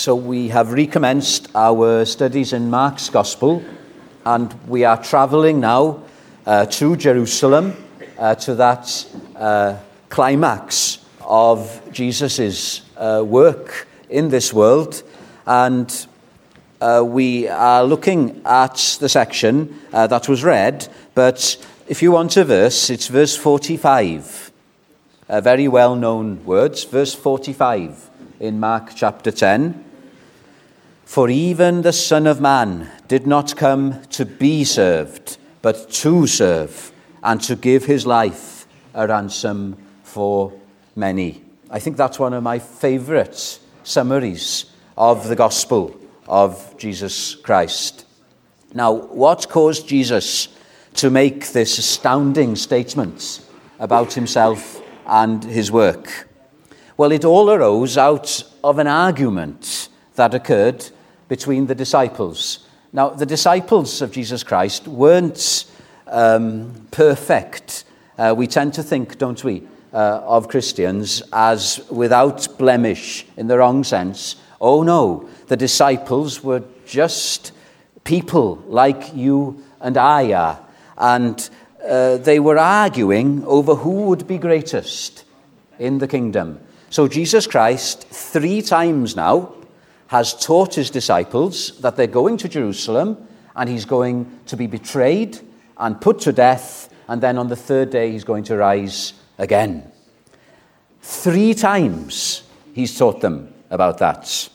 so we have recommenced our studies in Mark's Gospel, and we are travelling now uh, to Jerusalem uh, to that uh, climax of Jesus' uh, work in this world. And uh, we are looking at the section uh, that was read, but if you want a verse, it's verse 45. very well known words, verse 45 in Mark chapter 10. For even the Son of Man did not come to be served, but to serve, and to give his life a ransom for many. I think that's one of my favourite summaries of the gospel of Jesus Christ. Now, what caused Jesus to make this astounding statement about himself and his work? Well, it all arose out of an argument that occurred between the disciples. Now, the disciples of Jesus Christ weren't um, perfect. Uh, we tend to think, don't we, uh, of Christians as without blemish in the wrong sense. Oh no, the disciples were just people like you and I are. And uh, they were arguing over who would be greatest in the kingdom. So Jesus Christ, three times now, has taught his disciples that they're going to Jerusalem and he's going to be betrayed and put to death, and then on the third day he's going to rise again. Three times he's taught them about that.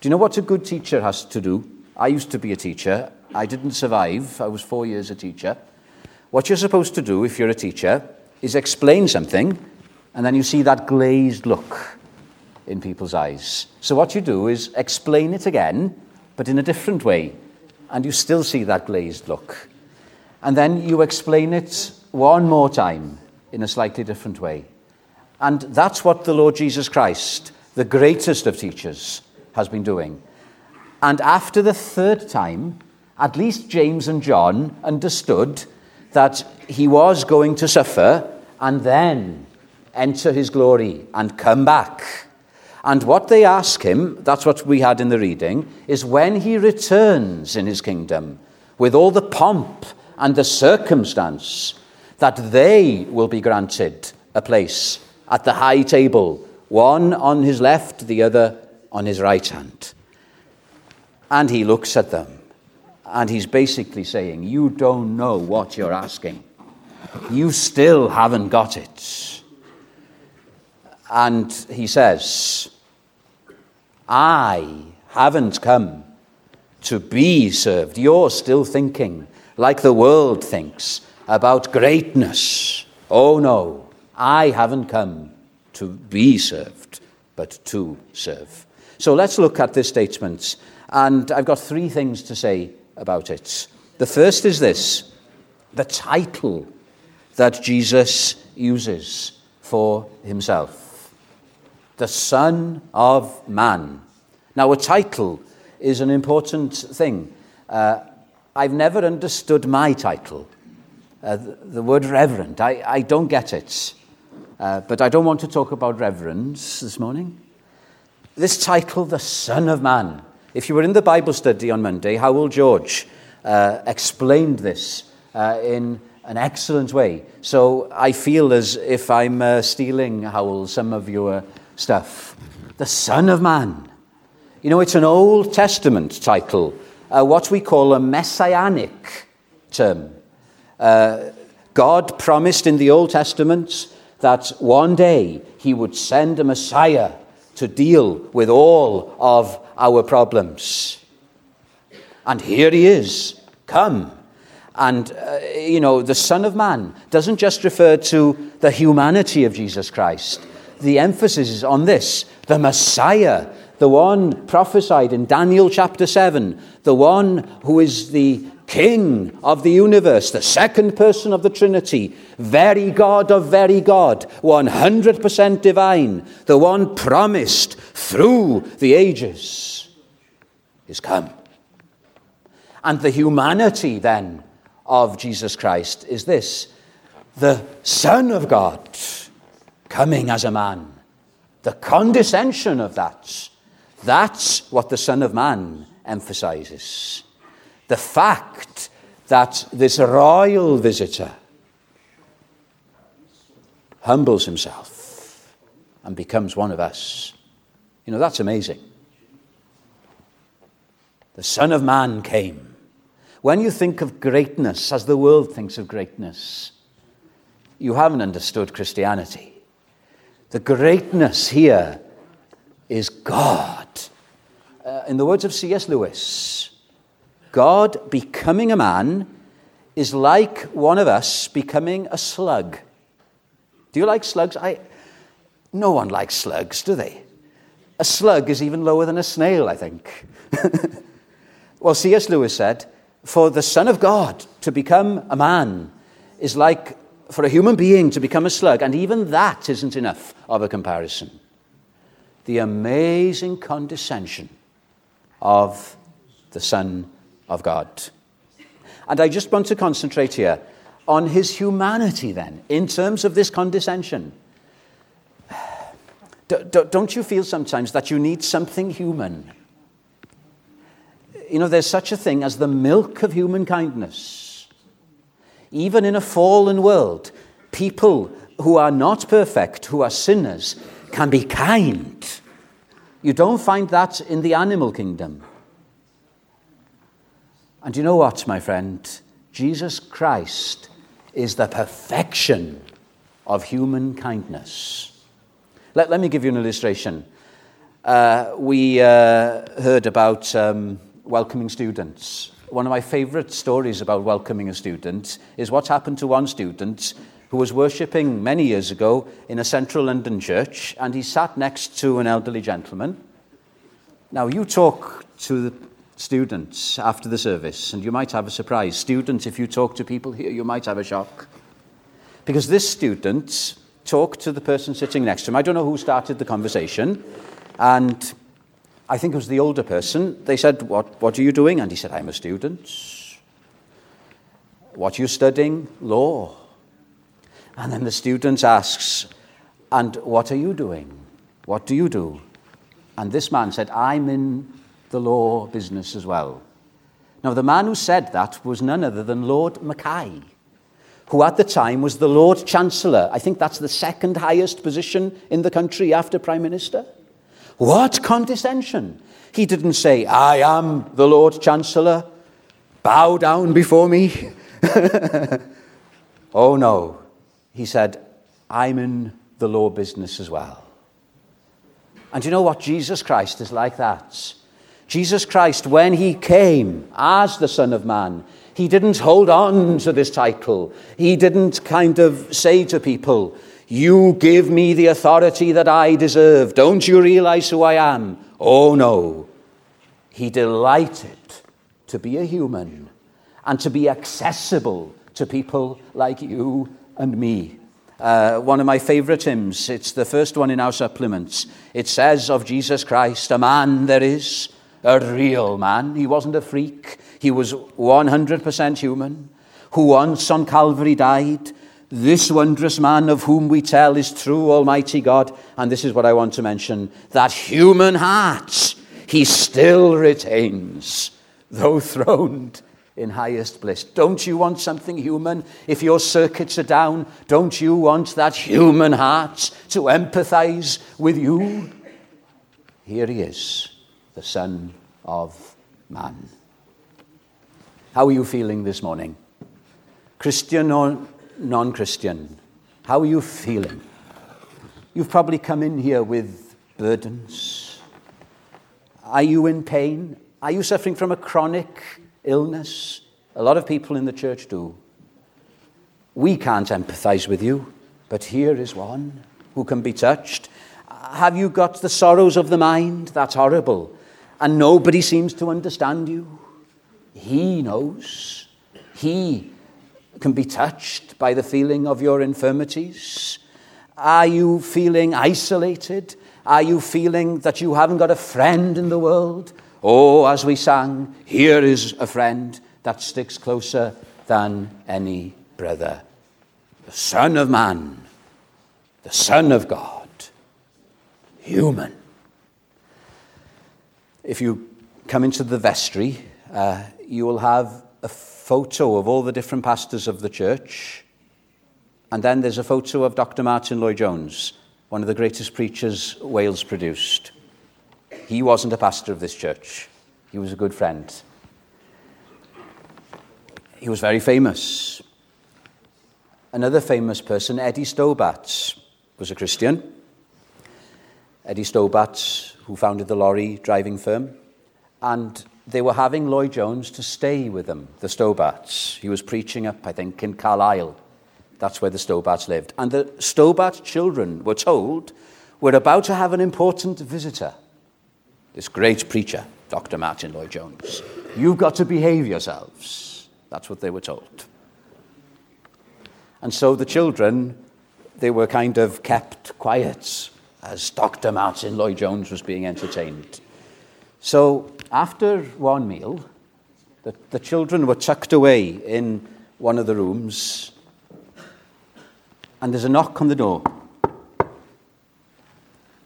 Do you know what a good teacher has to do? I used to be a teacher. I didn't survive. I was four years a teacher. What you're supposed to do if you're a teacher is explain something, and then you see that glazed look in people's eyes. So, what you do is explain it again, but in a different way, and you still see that glazed look. And then you explain it one more time in a slightly different way. And that's what the Lord Jesus Christ, the greatest of teachers, has been doing. And after the third time, at least James and John understood that he was going to suffer and then enter his glory and come back. And what they ask him, that's what we had in the reading, is when he returns in his kingdom with all the pomp and the circumstance, that they will be granted a place at the high table, one on his left, the other on his right hand. And he looks at them and he's basically saying, You don't know what you're asking. You still haven't got it. And he says, I haven't come to be served. You're still thinking like the world thinks about greatness. Oh no, I haven't come to be served, but to serve. So let's look at this statement. And I've got three things to say about it. The first is this the title that Jesus uses for himself the Son of Man. Now, a title is an important thing. Uh, I've never understood my title. Uh, the, the, word reverend, I, I don't get it. Uh, but I don't want to talk about reverence this morning. This title, the Son of Man. If you were in the Bible study on Monday, Howell George uh, explained this uh, in an excellent way. So I feel as if I'm uh, stealing, Howell, some of your stuff. The Son of Man. You know, it's an Old Testament title, uh, what we call a messianic term. Uh, God promised in the Old Testament that one day he would send a Messiah to deal with all of our problems. And here he is, come. And, uh, you know, the Son of Man doesn't just refer to the humanity of Jesus Christ, the emphasis is on this the Messiah, the one prophesied in Daniel chapter 7, the one who is the King of the universe, the second person of the Trinity, very God of very God, 100% divine, the one promised through the ages, is come. And the humanity then of Jesus Christ is this the Son of God coming as a man. The condescension of that, That's what the Son of Man emphasizes. The fact that this royal visitor humbles himself and becomes one of us. You know, that's amazing. The Son of Man came. When you think of greatness as the world thinks of greatness, you haven't understood Christianity. The greatness here is God. Uh, in the words of C.S. Lewis, God becoming a man is like one of us becoming a slug. Do you like slugs? I, no one likes slugs, do they? A slug is even lower than a snail, I think. well, C.S. Lewis said, For the Son of God to become a man is like for a human being to become a slug, and even that isn't enough of a comparison the amazing condescension of the Son of God. And I just want to concentrate here on his humanity, then, in terms of this condescension. Don't you feel sometimes that you need something human? You know, there's such a thing as the milk of human kindness. Even in a fallen world, people who are not perfect, who are sinners, can be kind. You don't find that in the animal kingdom. And you know what, my friend? Jesus Christ is the perfection of human kindness. Let, let me give you an illustration. Uh, we uh, heard about um, welcoming students. One of my favorite stories about welcoming a student is what happened to one student who was worshipping many years ago in a central London church, and he sat next to an elderly gentleman. Now, you talk to the students after the service, and you might have a surprise. Students, if you talk to people here, you might have a shock. Because this student talked to the person sitting next to him. I don't know who started the conversation, and I think it was the older person. They said, What, what are you doing? And he said, I'm a student. What are you studying? Law. And then the student asks, And what are you doing? What do you do? And this man said, I'm in the law business as well. Now, the man who said that was none other than Lord Mackay, who at the time was the Lord Chancellor. I think that's the second highest position in the country after Prime Minister. What condescension! He didn't say, I am the Lord Chancellor, bow down before me. oh no. He said, I'm in the law business as well. And you know what? Jesus Christ is like that. Jesus Christ, when he came as the Son of Man, he didn't hold on to this title. He didn't kind of say to people, You give me the authority that I deserve. Don't you realize who I am? Oh, no. He delighted to be a human and to be accessible to people like you and me. Uh, one of my favorite hymns, it's the first one in our supplements. It says of Jesus Christ, a man there is, a real man. He wasn't a freak, he was 100% human, who once on Calvary died. This wondrous man of whom we tell is true, Almighty God. And this is what I want to mention that human heart he still retains, though throned in highest bliss. Don't you want something human? If your circuits are down, don't you want that human heart to empathize with you? Here he is, the Son of Man. How are you feeling this morning? Christian or non Christian? How are you feeling? You've probably come in here with burdens. Are you in pain? Are you suffering from a chronic illness. A lot of people in the church do. We can't empathize with you, but here is one who can be touched. Have you got the sorrows of the mind? That's horrible. And nobody seems to understand you. He knows. He can be touched by the feeling of your infirmities. Are you feeling isolated? Are you feeling that you haven't got a friend in the world? Oh, as we sang, here is a friend that sticks closer than any brother. The Son of Man, the Son of God, human. if you come into the vestry, uh, you will have a photo of all the different pastors of the church. And then there's a photo of Dr. Martyn Lloyd-Jones, one of the greatest preachers Wales produced. He wasn't a pastor of this church. He was a good friend. He was very famous. Another famous person, Eddie Stobart, was a Christian. Eddie Stobart, who founded the lorry driving firm. And they were having Lloyd Jones to stay with them, the Stobarts. He was preaching up, I think, in Carlisle. That's where the Stobarts lived. And the Stobart children were told, We're about to have an important visitor. This great preacher, Dr. Martyn Lloyd-Jones. You've got to behave yourselves. That's what they were told. And so the children, they were kind of kept quiet as Dr. Martyn Lloyd-Jones was being entertained. So after one meal, the, the children were tucked away in one of the rooms, and there's a knock on the door.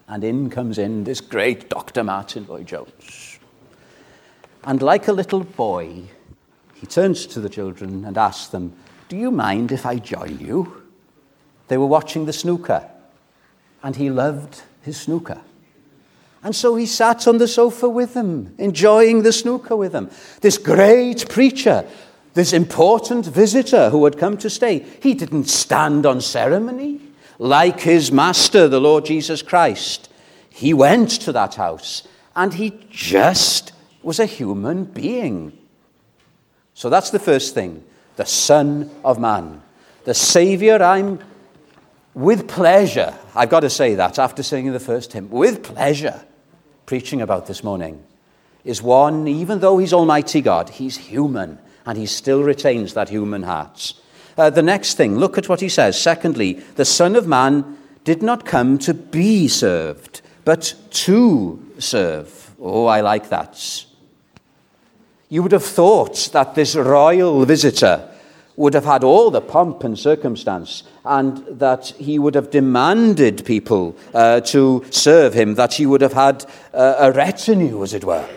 And in comes in this great Dr. Martyn Lloyd-Jones. And like a little boy, he turns to the children and asks them, Do you mind if I join you? They were watching the snooker, and he loved his snooker. And so he sat on the sofa with them, enjoying the snooker with them. This great preacher, this important visitor who had come to stay, he didn't stand on ceremony like his master, the Lord Jesus Christ. He went to that house and he just was a human being. So that's the first thing the Son of Man. The Savior, I'm with pleasure, I've got to say that after singing the first hymn, with pleasure preaching about this morning is one, even though he's Almighty God, he's human and he still retains that human heart. Uh, the next thing, look at what he says. Secondly, the Son of Man did not come to be served, but to serve. Oh, I like that. You would have thought that this royal visitor would have had all the pomp and circumstance, and that he would have demanded people uh, to serve him, that he would have had uh, a retinue, as it were.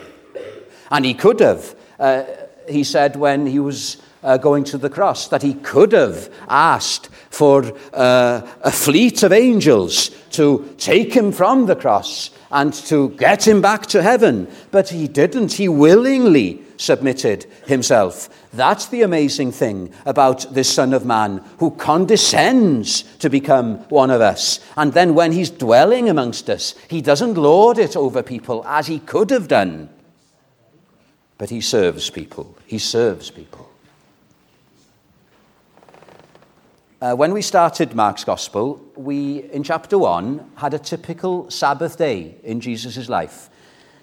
And he could have, uh, he said when he was uh, going to the cross, that he could have asked for uh, a fleet of angels to take him from the cross and to get him back to heaven. But he didn't. He willingly submitted himself. That's the amazing thing about this Son of Man who condescends to become one of us. And then when he's dwelling amongst us, he doesn't lord it over people as he could have done. But he serves people. He serves people. Uh, when we started Mark's Gospel, we, in chapter 1, had a typical Sabbath day in Jesus' life.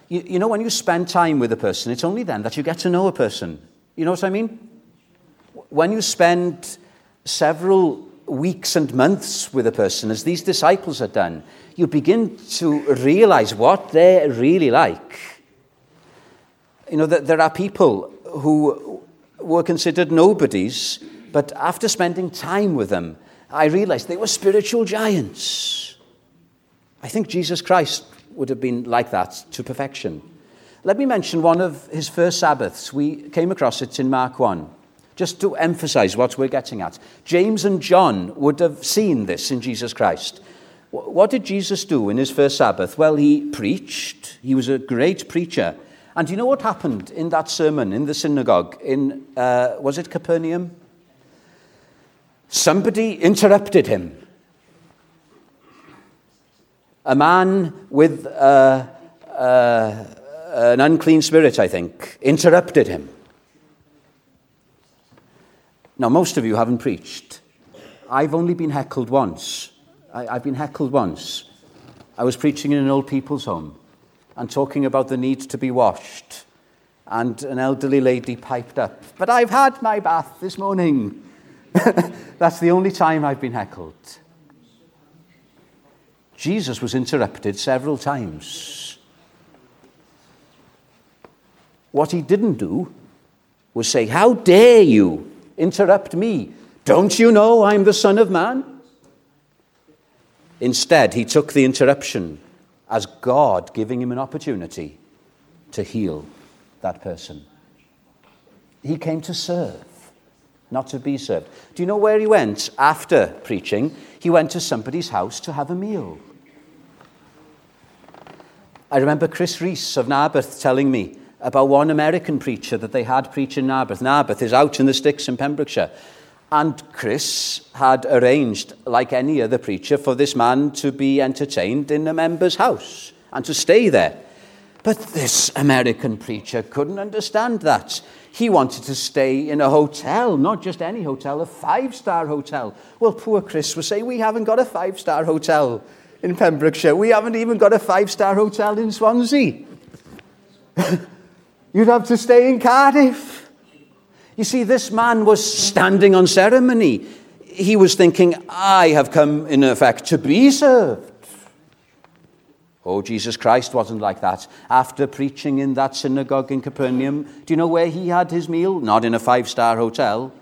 You, you know, when you spend time with a person, it's only then that you get to know a person. You know what I mean? When you spend several weeks and months with a person, as these disciples had done, you begin to realize what they're really like. You know, that there are people who were considered nobodies, but after spending time with them, I realized they were spiritual giants. I think Jesus Christ would have been like that to perfection. Let me mention one of his first Sabbaths. We came across it in Mark 1, just to emphasize what we're getting at. James and John would have seen this in Jesus Christ. What did Jesus do in his first Sabbath? Well, he preached. He was a great preacher. And do you know what happened in that sermon in the synagogue in, uh, was it Capernaum? Somebody interrupted him a man with uh, uh, an unclean spirit, I think, interrupted him. Now, most of you haven't preached. I've only been heckled once. I, I've been heckled once. I was preaching in an old people's home and talking about the need to be washed. And an elderly lady piped up, But I've had my bath this morning. That's the only time I've been heckled. Jesus was interrupted several times. What he didn't do was say, How dare you interrupt me? Don't you know I'm the Son of Man? Instead, he took the interruption as God giving him an opportunity to heal that person. He came to serve, not to be served. Do you know where he went after preaching? He went to somebody's house to have a meal. I remember Chris Reese of Narberth telling me about one American preacher that they had preach in Narberth. Narberth is out in the sticks in Pembrokeshire. And Chris had arranged, like any other preacher, for this man to be entertained in a member's house and to stay there. But this American preacher couldn't understand that. He wanted to stay in a hotel, not just any hotel, a five star hotel. Well, poor Chris was saying, We haven't got a five star hotel in Pembrokeshire. We haven't even got a five star hotel in Swansea. You'd have to stay in Cardiff. You see, this man was standing on ceremony. He was thinking, I have come, in effect, to be served. Oh, Jesus Christ wasn't like that. After preaching in that synagogue in Capernaum, do you know where he had his meal? Not in a five star hotel.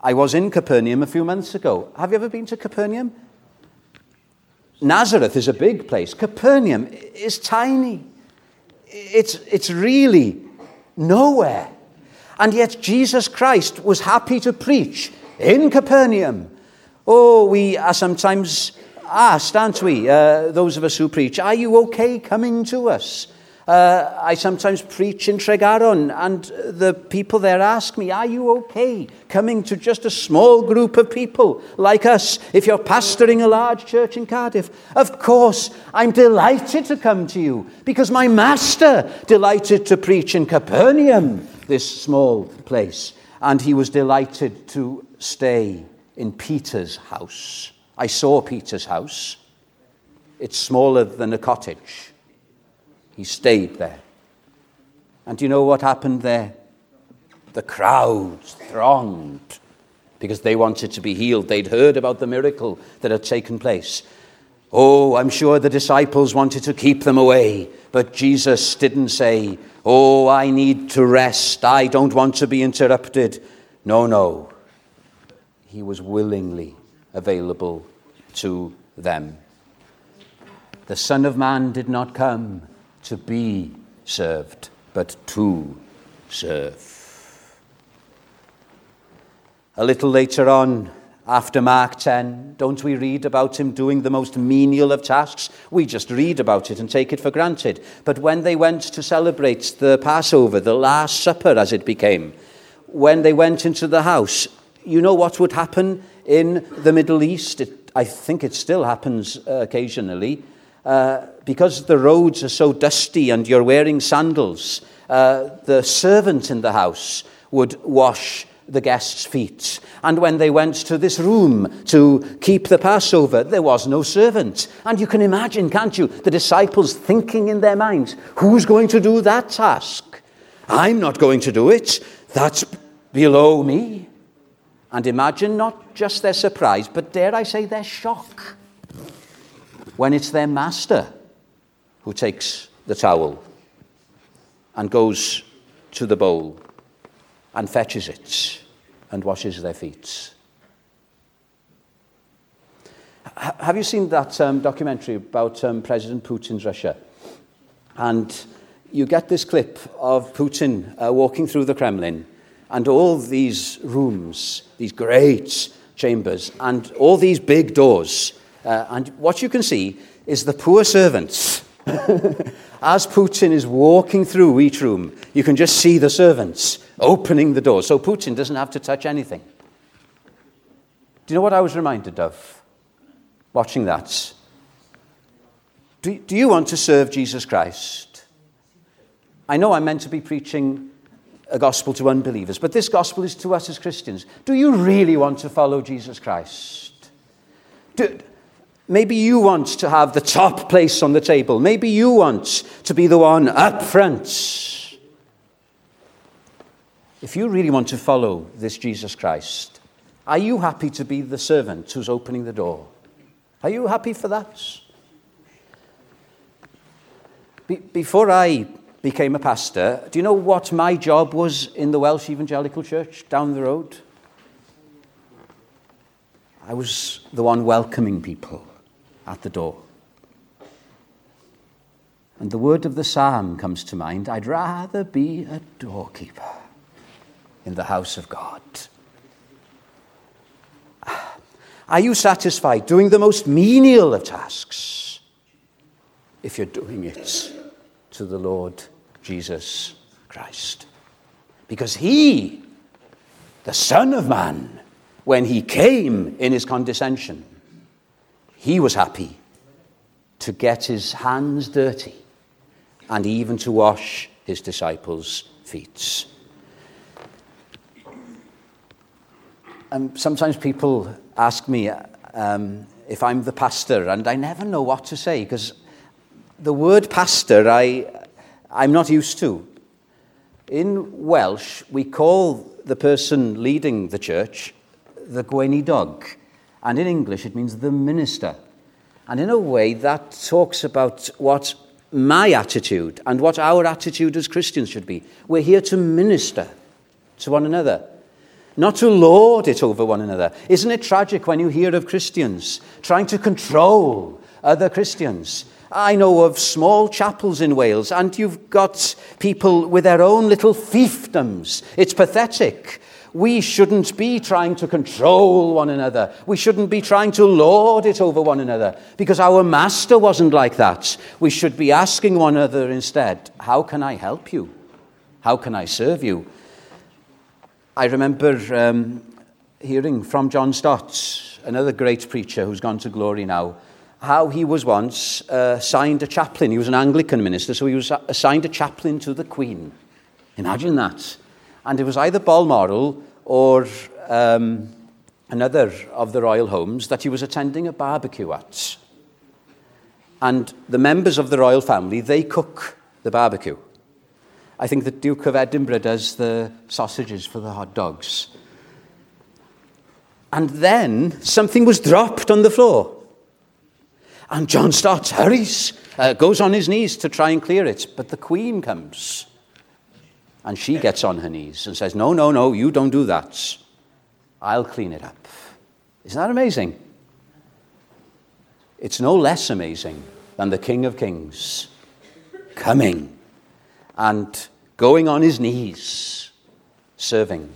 I was in Capernaum a few months ago. Have you ever been to Capernaum? Nazareth is a big place. Capernaum is tiny. It's, it's really nowhere. And yet Jesus Christ was happy to preach in Capernaum. Oh, we are sometimes asked, aren't we, uh, those of us who preach, are you okay coming to us? Uh, I sometimes preach in Tregaron, and the people there ask me, Are you okay coming to just a small group of people like us if you're pastoring a large church in Cardiff? Of course, I'm delighted to come to you because my master delighted to preach in Capernaum, this small place, and he was delighted to stay in Peter's house. I saw Peter's house, it's smaller than a cottage. He stayed there. And do you know what happened there? The crowds thronged because they wanted to be healed. They'd heard about the miracle that had taken place. Oh, I'm sure the disciples wanted to keep them away, but Jesus didn't say, Oh, I need to rest. I don't want to be interrupted. No, no. He was willingly available to them. The Son of Man did not come to be served, but to serve. A little later on, after Mark 10, don't we read about him doing the most menial of tasks? We just read about it and take it for granted. But when they went to celebrate the Passover, the Last Supper as it became, when they went into the house, you know what would happen in the Middle East? It, I think it still happens uh, occasionally. Uh, because the roads are so dusty and you're wearing sandals, uh, the servant in the house would wash the guests' feet. And when they went to this room to keep the Passover, there was no servant. And you can imagine, can't you, the disciples thinking in their minds, who's going to do that task? I'm not going to do it. That's below me. And imagine not just their surprise, but dare I say their shock when it's their master who takes the towel and goes to the bowl and fetches it and washes their feet. Have you seen that um, documentary about um, President Putin's Russia? And you get this clip of Putin uh, walking through the Kremlin and all these rooms, these great chambers, and all these big doors uh, and what you can see is the poor servants. As Putin is walking through each room, you can just see the servants opening the door. So Putin doesn't have to touch anything. Do you know what I was reminded of watching that? Do, do you want to serve Jesus Christ? I know I'm meant to be preaching a gospel to unbelievers, but this gospel is to us as Christians. Do you really want to follow Jesus Christ? Do, Maybe you want to have the top place on the table. Maybe you want to be the one up front. If you really want to follow this Jesus Christ, are you happy to be the servant who's opening the door? Are you happy for that? Be- before I became a pastor, do you know what my job was in the Welsh Evangelical Church down the road? I was the one welcoming people at the door. And the word of the psalm comes to mind I'd rather be a doorkeeper in the house of God. Ah, are you satisfied doing the most menial of tasks if you're doing it to the Lord Jesus Christ? Because He, the Son of Man, when He came in His condescension, He was happy to get His hands dirty and even to wash His disciples' feet. Um, sometimes people ask me um, if I'm the pastor, and I never know what to say because the word pastor I, I'm not used to. In Welsh, we call the person leading the church the gweinidog, and in English it means the minister. And in a way, that talks about what my attitude and what our attitude as Christians should be. We're here to minister to one another not to lord it over one another. Isn't it tragic when you hear of Christians trying to control other Christians? I know of small chapels in Wales, and you've got people with their own little fiefdoms. It's pathetic. We shouldn't be trying to control one another. We shouldn't be trying to lord it over one another because our master wasn't like that. We should be asking one another instead, How can I help you? How can I serve you? I remember um, hearing from John Stott, another great preacher who's gone to glory now, how he was once uh, assigned a chaplain. He was an Anglican minister, so he was assigned a chaplain to the Queen. Imagine that. And it was either Balmoral or um, another of the royal homes that he was attending a barbecue at. And the members of the royal family, they cook the barbecue. I think the Duke of Edinburgh does the sausages for the hot dogs. And then something was dropped on the floor. And John starts, hurries, uh, goes on his knees to try and clear it. But the Queen comes. And she gets on her knees and says, No, no, no, you don't do that. I'll clean it up. Isn't that amazing? It's no less amazing than the King of Kings coming and going on his knees, serving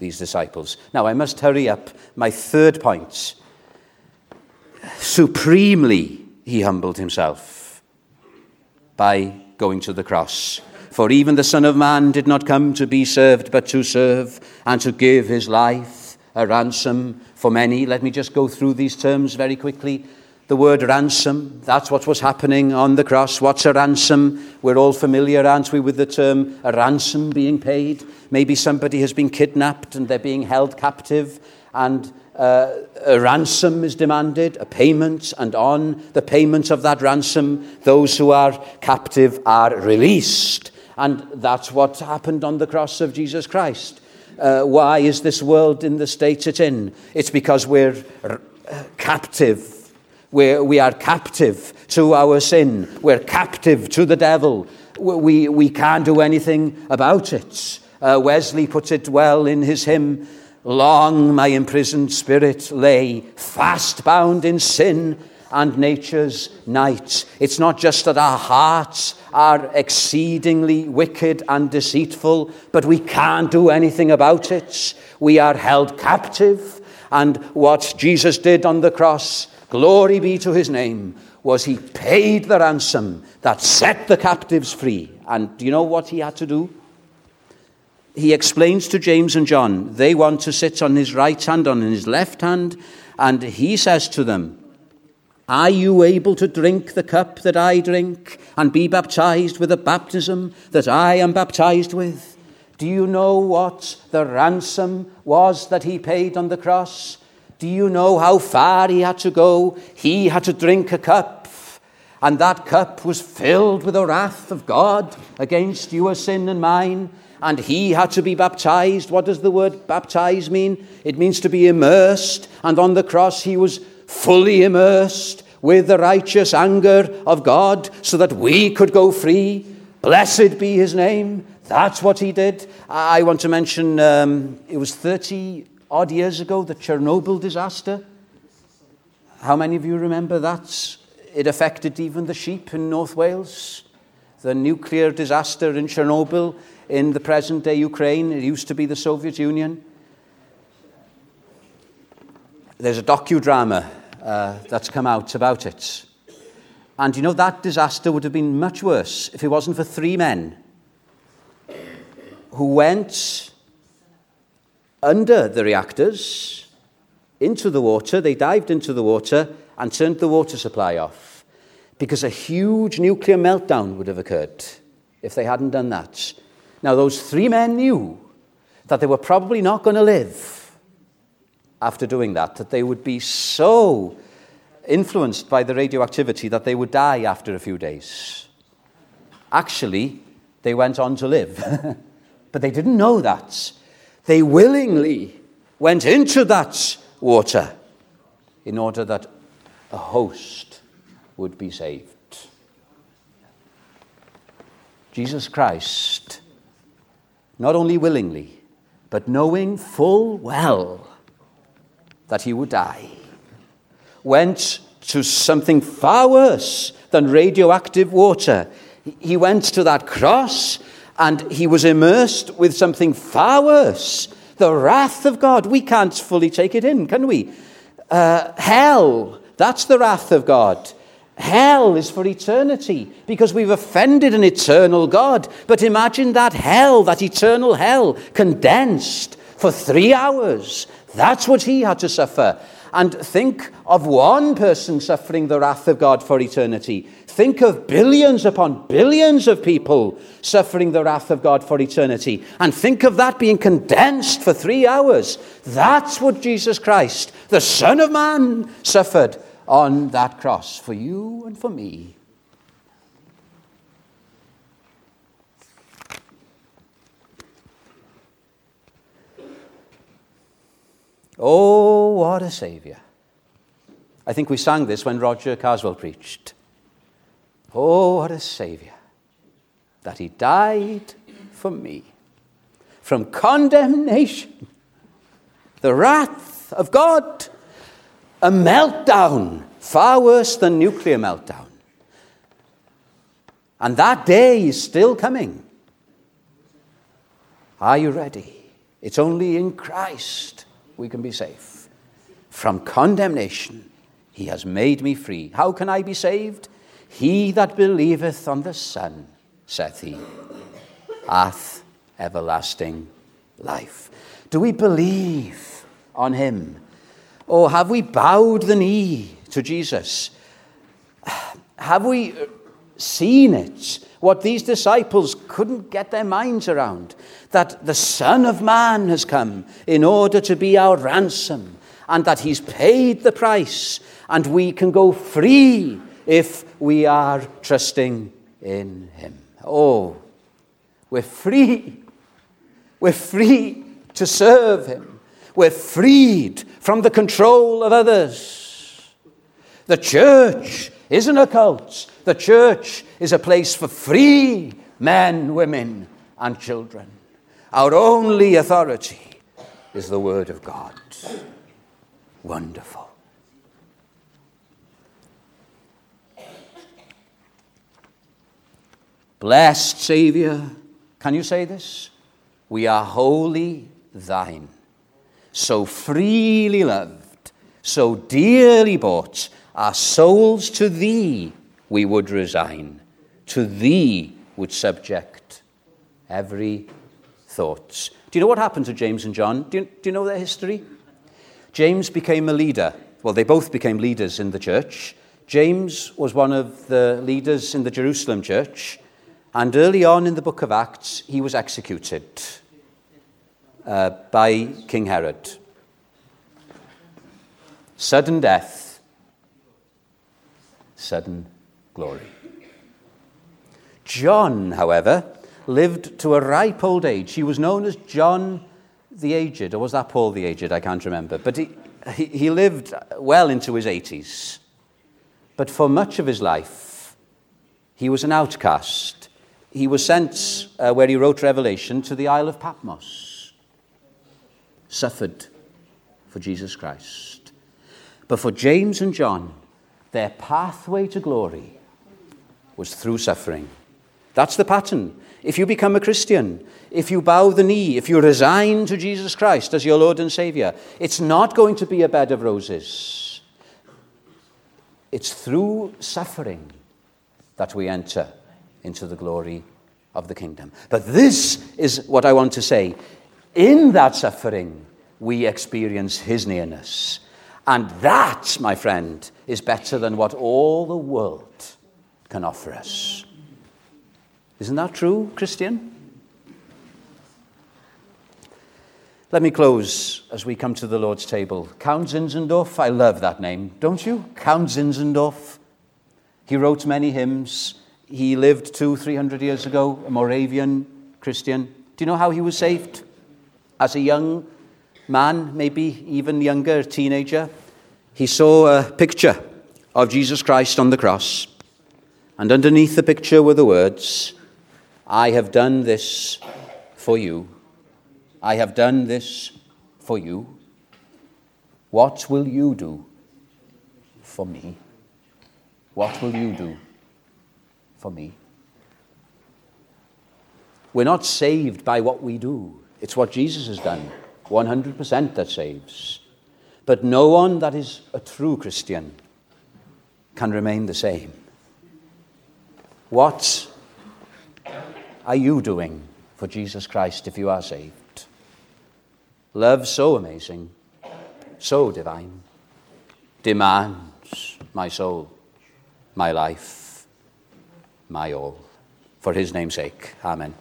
these disciples. Now, I must hurry up. My third point. Supremely, he humbled himself by going to the cross. For even the Son of Man did not come to be served, but to serve and to give his life a ransom for many. Let me just go through these terms very quickly the word ransom. That's what was happening on the cross. What's a ransom? We're all familiar, aren't we, with the term a ransom being paid? Maybe somebody has been kidnapped and they're being held captive, and uh, a ransom is demanded, a payment, and on the payment of that ransom, those who are captive are released. And that's what happened on the cross of Jesus Christ. Uh, why is this world in the state it's in? It's because we're uh, captive where we are captive to our sin. We're captive to the devil. We, we can't do anything about it. Uh, Wesley puts it well in his hymn Long my imprisoned spirit lay, fast bound in sin and nature's night. It's not just that our hearts are exceedingly wicked and deceitful, but we can't do anything about it. We are held captive. And what Jesus did on the cross glory be to his name, was he paid the ransom that set the captives free. And do you know what he had to do? He explains to James and John, they want to sit on his right hand, on his left hand, and he says to them, Are you able to drink the cup that I drink and be baptized with the baptism that I am baptized with? Do you know what the ransom was that he paid on the cross? Do you know how far he had to go? He had to drink a cup, and that cup was filled with the wrath of God against your sin and mine. And he had to be baptized. What does the word baptize mean? It means to be immersed. And on the cross, he was fully immersed with the righteous anger of God so that we could go free. Blessed be his name. That's what he did. I want to mention um, it was 30 odd years ago, the Chernobyl disaster. How many of you remember that? it affected even the sheep in North Wales. The nuclear disaster in Chernobyl, in the present day Ukraine, it used to be the Soviet Union. There's a docudrama uh, that's come out about it. And you know, that disaster would have been much worse if it wasn't for three men who went under the reactors into the water. They dived into the water and turned the water supply off because a huge nuclear meltdown would have occurred if they hadn't done that. Now, those three men knew that they were probably not going to live after doing that, that they would be so influenced by the radioactivity that they would die after a few days. Actually, they went on to live. but they didn't know that. They willingly went into that water in order that a host would be saved. Jesus Christ, not only willingly, but knowing full well that he would die, went to something far worse than radioactive water. He went to that cross and he was immersed with something far worse the wrath of God. We can't fully take it in, can we? Uh, hell, that's the wrath of God. Hell is for eternity because we've offended an eternal God. But imagine that hell, that eternal hell, condensed for three hours. That's what he had to suffer. And think of one person suffering the wrath of God for eternity. Think of billions upon billions of people suffering the wrath of God for eternity. And think of that being condensed for three hours. That's what Jesus Christ, the Son of Man, suffered on that cross for you and for me. Oh, what a Saviour. I think we sang this when Roger Carswell preached. Oh, what a Saviour that He died for me from condemnation, the wrath of God, a meltdown far worse than nuclear meltdown. And that day is still coming. Are you ready? It's only in Christ we can be safe. From condemnation, he has made me free. How can I be saved? He that believeth on the Son, saith he, hath everlasting life. Do we believe on him? Or have we bowed the knee to Jesus? Have we uh, seen it? What these disciples couldn't get their minds around that the Son of Man has come in order to be our ransom, and that He's paid the price, and we can go free if we are trusting in Him. Oh, we're free. We're free to serve Him. We're freed from the control of others. The church isn't a cult. The church is a place for free men, women, and children. Our only authority is the Word of God. Wonderful. Blessed Saviour, can you say this? We are wholly thine, so freely loved, so dearly bought, our souls to thee we would resign, to thee would subject every thoughts. Do you know what happened to James and John? Do you, do you know their history? James became a leader. Well, they both became leaders in the church. James was one of the leaders in the Jerusalem church, and early on in the book of Acts, he was executed uh, by King Herod. Sudden death, sudden glory. John, however, lived to a ripe old age. He was known as John the Aged, or was that Paul the Aged? I can't remember. But he, he, lived well into his 80s. But for much of his life, he was an outcast. He was sent, uh, where he wrote Revelation, to the Isle of Patmos. Suffered for Jesus Christ. But for James and John, their pathway to glory was through suffering. That's the pattern. If you become a Christian, if you bow the knee, if you resign to Jesus Christ as your Lord and Savior, it's not going to be a bed of roses. It's through suffering that we enter into the glory of the kingdom. But this is what I want to say. In that suffering, we experience His nearness. And that, my friend, is better than what all the world can offer us. Isn't that true, Christian? Let me close as we come to the Lord's table. Count Zinzendorf, I love that name, don't you? Count Zinzendorf. He wrote many hymns. He lived two, three hundred years ago, a Moravian Christian. Do you know how he was saved? As a young man, maybe even younger, teenager, he saw a picture of Jesus Christ on the cross. And underneath the picture were the words, I have done this for you. I have done this for you. What will you do for me? What will you do for me? We're not saved by what we do, it's what Jesus has done. 100% that saves. But no one that is a true Christian can remain the same. What are you doing for Jesus Christ if you are saved? Love so amazing, so divine, demands my soul, my life, my all. For his name's sake. Amen.